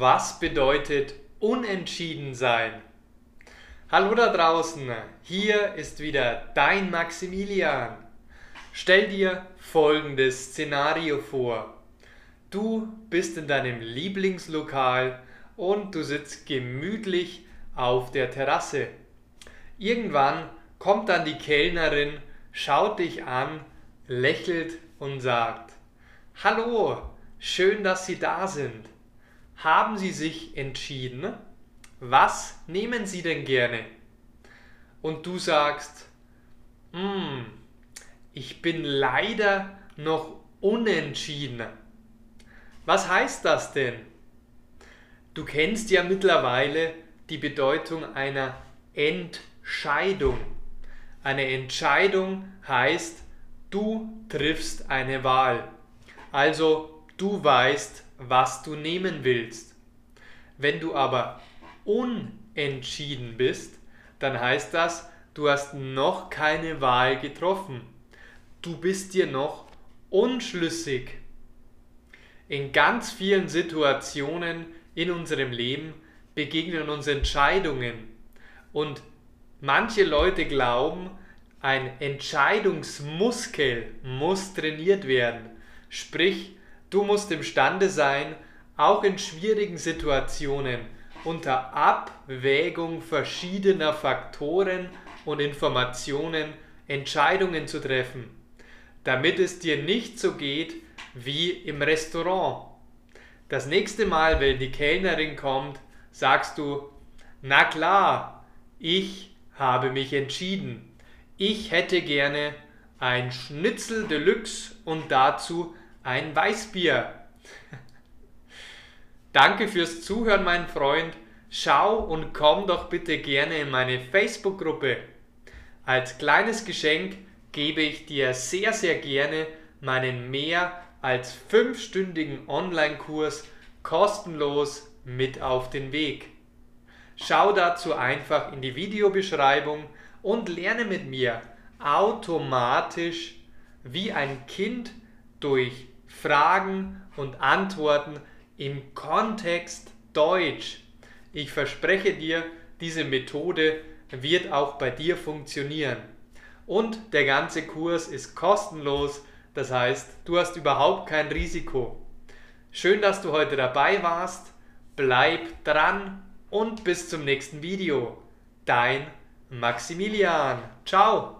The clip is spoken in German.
Was bedeutet unentschieden sein? Hallo da draußen, hier ist wieder dein Maximilian. Stell dir folgendes Szenario vor. Du bist in deinem Lieblingslokal und du sitzt gemütlich auf der Terrasse. Irgendwann kommt dann die Kellnerin, schaut dich an, lächelt und sagt, Hallo, schön, dass Sie da sind. Haben Sie sich entschieden? Was nehmen Sie denn gerne? Und du sagst, hm, ich bin leider noch unentschieden. Was heißt das denn? Du kennst ja mittlerweile die Bedeutung einer Entscheidung. Eine Entscheidung heißt, du triffst eine Wahl. Also du weißt, was du nehmen willst. Wenn du aber unentschieden bist, dann heißt das, du hast noch keine Wahl getroffen. Du bist dir noch unschlüssig. In ganz vielen Situationen in unserem Leben begegnen uns Entscheidungen und manche Leute glauben, ein Entscheidungsmuskel muss trainiert werden. Sprich, Du musst imstande sein, auch in schwierigen Situationen unter Abwägung verschiedener Faktoren und Informationen Entscheidungen zu treffen, damit es dir nicht so geht wie im Restaurant. Das nächste Mal, wenn die Kellnerin kommt, sagst du, na klar, ich habe mich entschieden. Ich hätte gerne ein Schnitzel Deluxe und dazu ein Weißbier. Danke fürs Zuhören, mein Freund. Schau und komm doch bitte gerne in meine Facebook-Gruppe. Als kleines Geschenk gebe ich dir sehr, sehr gerne meinen mehr als fünfstündigen Online-Kurs kostenlos mit auf den Weg. Schau dazu einfach in die Videobeschreibung und lerne mit mir automatisch wie ein Kind durch Fragen und Antworten im Kontext Deutsch. Ich verspreche dir, diese Methode wird auch bei dir funktionieren. Und der ganze Kurs ist kostenlos, das heißt, du hast überhaupt kein Risiko. Schön, dass du heute dabei warst. Bleib dran und bis zum nächsten Video. Dein Maximilian. Ciao.